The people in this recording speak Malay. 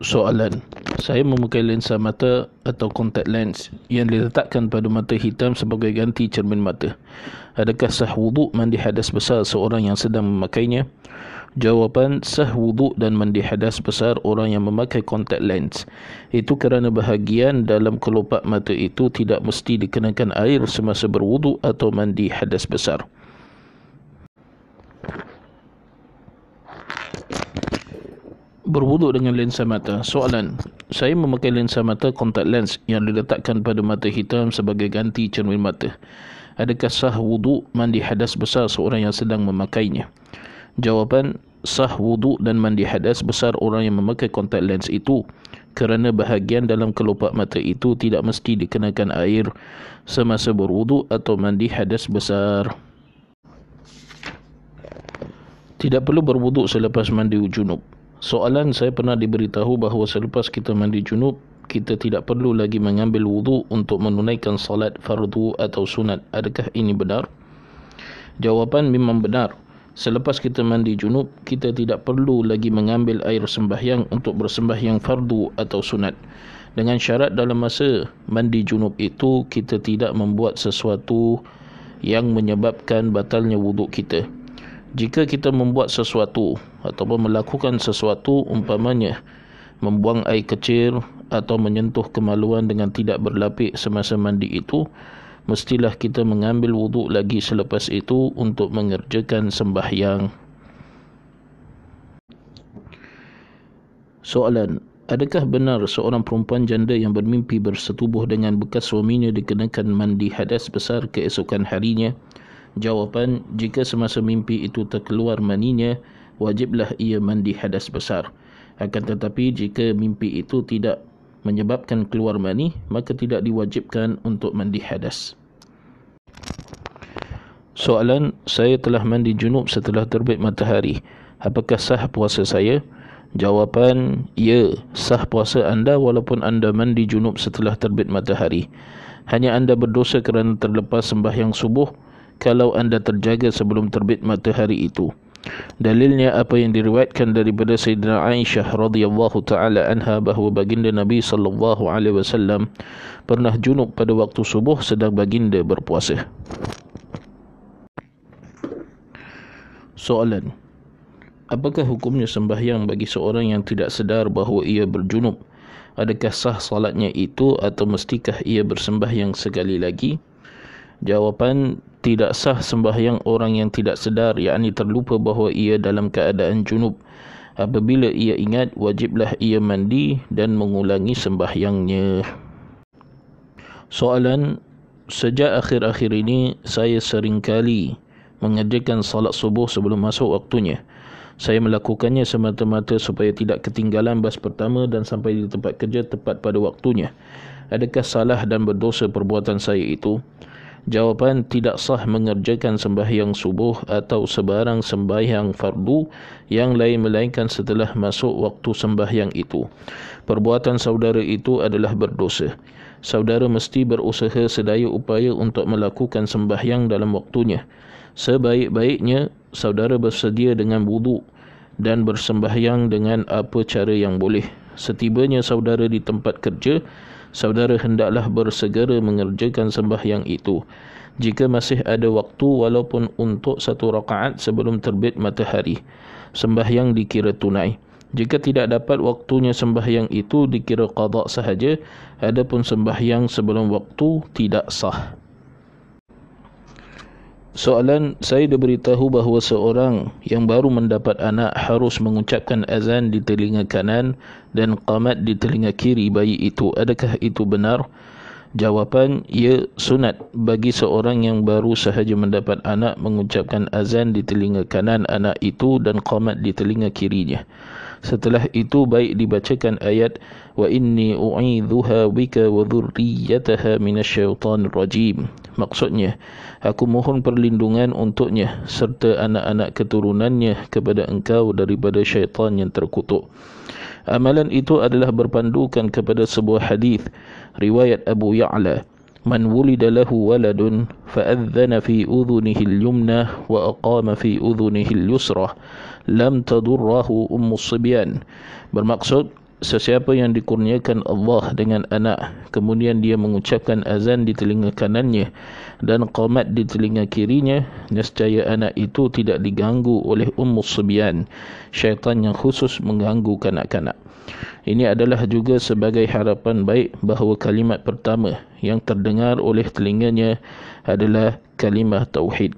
Soalan Saya memakai lensa mata atau contact lens yang diletakkan pada mata hitam sebagai ganti cermin mata. Adakah sah wuduk mandi hadas besar seorang yang sedang memakainya? Jawapan sah wuduk dan mandi hadas besar orang yang memakai contact lens. Itu kerana bahagian dalam kelopak mata itu tidak mesti dikenakan air semasa berwuduk atau mandi hadas besar. Berwuduk dengan lensa mata. Soalan, saya memakai lensa mata contact lens yang diletakkan pada mata hitam sebagai ganti cermin mata. Adakah sah wuduk mandi hadas besar seorang yang sedang memakainya? Jawapan, sah wuduk dan mandi hadas besar orang yang memakai contact lens itu kerana bahagian dalam kelopak mata itu tidak mesti dikenakan air semasa berwuduk atau mandi hadas besar. Tidak perlu berwuduk selepas mandi junub. Soalan saya pernah diberitahu bahawa selepas kita mandi junub, kita tidak perlu lagi mengambil wudu untuk menunaikan salat fardu atau sunat. Adakah ini benar? Jawapan memang benar. Selepas kita mandi junub, kita tidak perlu lagi mengambil air sembahyang untuk bersembahyang fardu atau sunat. Dengan syarat dalam masa mandi junub itu, kita tidak membuat sesuatu yang menyebabkan batalnya wuduk kita jika kita membuat sesuatu ataupun melakukan sesuatu umpamanya membuang air kecil atau menyentuh kemaluan dengan tidak berlapik semasa mandi itu mestilah kita mengambil wuduk lagi selepas itu untuk mengerjakan sembahyang. Soalan adakah benar seorang perempuan janda yang bermimpi bersetubuh dengan bekas suaminya dikenakan mandi hadas besar keesokan harinya Jawapan, jika semasa mimpi itu terkeluar maninya, wajiblah ia mandi hadas besar. Akan tetapi jika mimpi itu tidak menyebabkan keluar mani, maka tidak diwajibkan untuk mandi hadas. Soalan, saya telah mandi junub setelah terbit matahari. Apakah sah puasa saya? Jawapan, ya, sah puasa anda walaupun anda mandi junub setelah terbit matahari. Hanya anda berdosa kerana terlepas sembahyang subuh, kalau anda terjaga sebelum terbit matahari itu. Dalilnya apa yang diriwayatkan daripada Sayyidina Aisyah radhiyallahu taala anha bahawa baginda Nabi sallallahu alaihi wasallam pernah junub pada waktu subuh sedang baginda berpuasa. Soalan. Apakah hukumnya sembahyang bagi seorang yang tidak sedar bahawa ia berjunub? Adakah sah salatnya itu atau mestikah ia bersembahyang sekali lagi? Jawapan tidak sah sembahyang orang yang tidak sedar yakni terlupa bahawa ia dalam keadaan junub. Apabila ia ingat wajiblah ia mandi dan mengulangi sembahyangnya. Soalan sejak akhir-akhir ini saya sering kali mengerjakan salat subuh sebelum masuk waktunya. Saya melakukannya semata-mata supaya tidak ketinggalan bas pertama dan sampai di tempat kerja tepat pada waktunya. Adakah salah dan berdosa perbuatan saya itu? Jawapan tidak sah mengerjakan sembahyang subuh atau sebarang sembahyang fardu yang lain melainkan setelah masuk waktu sembahyang itu. Perbuatan saudara itu adalah berdosa. Saudara mesti berusaha sedaya upaya untuk melakukan sembahyang dalam waktunya. Sebaik-baiknya saudara bersedia dengan wuduk dan bersembahyang dengan apa cara yang boleh. Setibanya saudara di tempat kerja, saudara hendaklah bersegera mengerjakan sembahyang itu. Jika masih ada waktu walaupun untuk satu rakaat sebelum terbit matahari sembahyang dikira tunai. Jika tidak dapat waktunya sembahyang itu dikira qada sahaja. Adapun sembahyang sebelum waktu tidak sah Soalan saya diberitahu bahawa seorang yang baru mendapat anak harus mengucapkan azan di telinga kanan dan qamat di telinga kiri bayi itu. Adakah itu benar? Jawapan, ya sunat bagi seorang yang baru sahaja mendapat anak mengucapkan azan di telinga kanan anak itu dan qamat di telinga kirinya. Setelah itu baik dibacakan ayat wa inni u'idzuha bika wa dhurriyyataha minasyaitonir rajim. Maksudnya, aku mohon perlindungan untuknya serta anak-anak keturunannya kepada engkau daripada syaitan yang terkutuk. Amalan itu adalah berpandukan kepada sebuah hadis riwayat Abu Ya'la من ولد له ولد فأذن في أذنه اليمنى وأقام في أذنه اليسرى. لم تضره أم الصبيان. bermaksud sesiapa yang dikurniakan Allah dengan anak kemudian dia mengucapkan azan di telinga kanannya dan qamat di telinga kirinya nescaya anak itu tidak diganggu oleh ummus subyan syaitan yang khusus mengganggu kanak-kanak. Ini adalah juga sebagai harapan baik bahawa kalimat pertama yang terdengar oleh telinganya adalah kalimah tauhid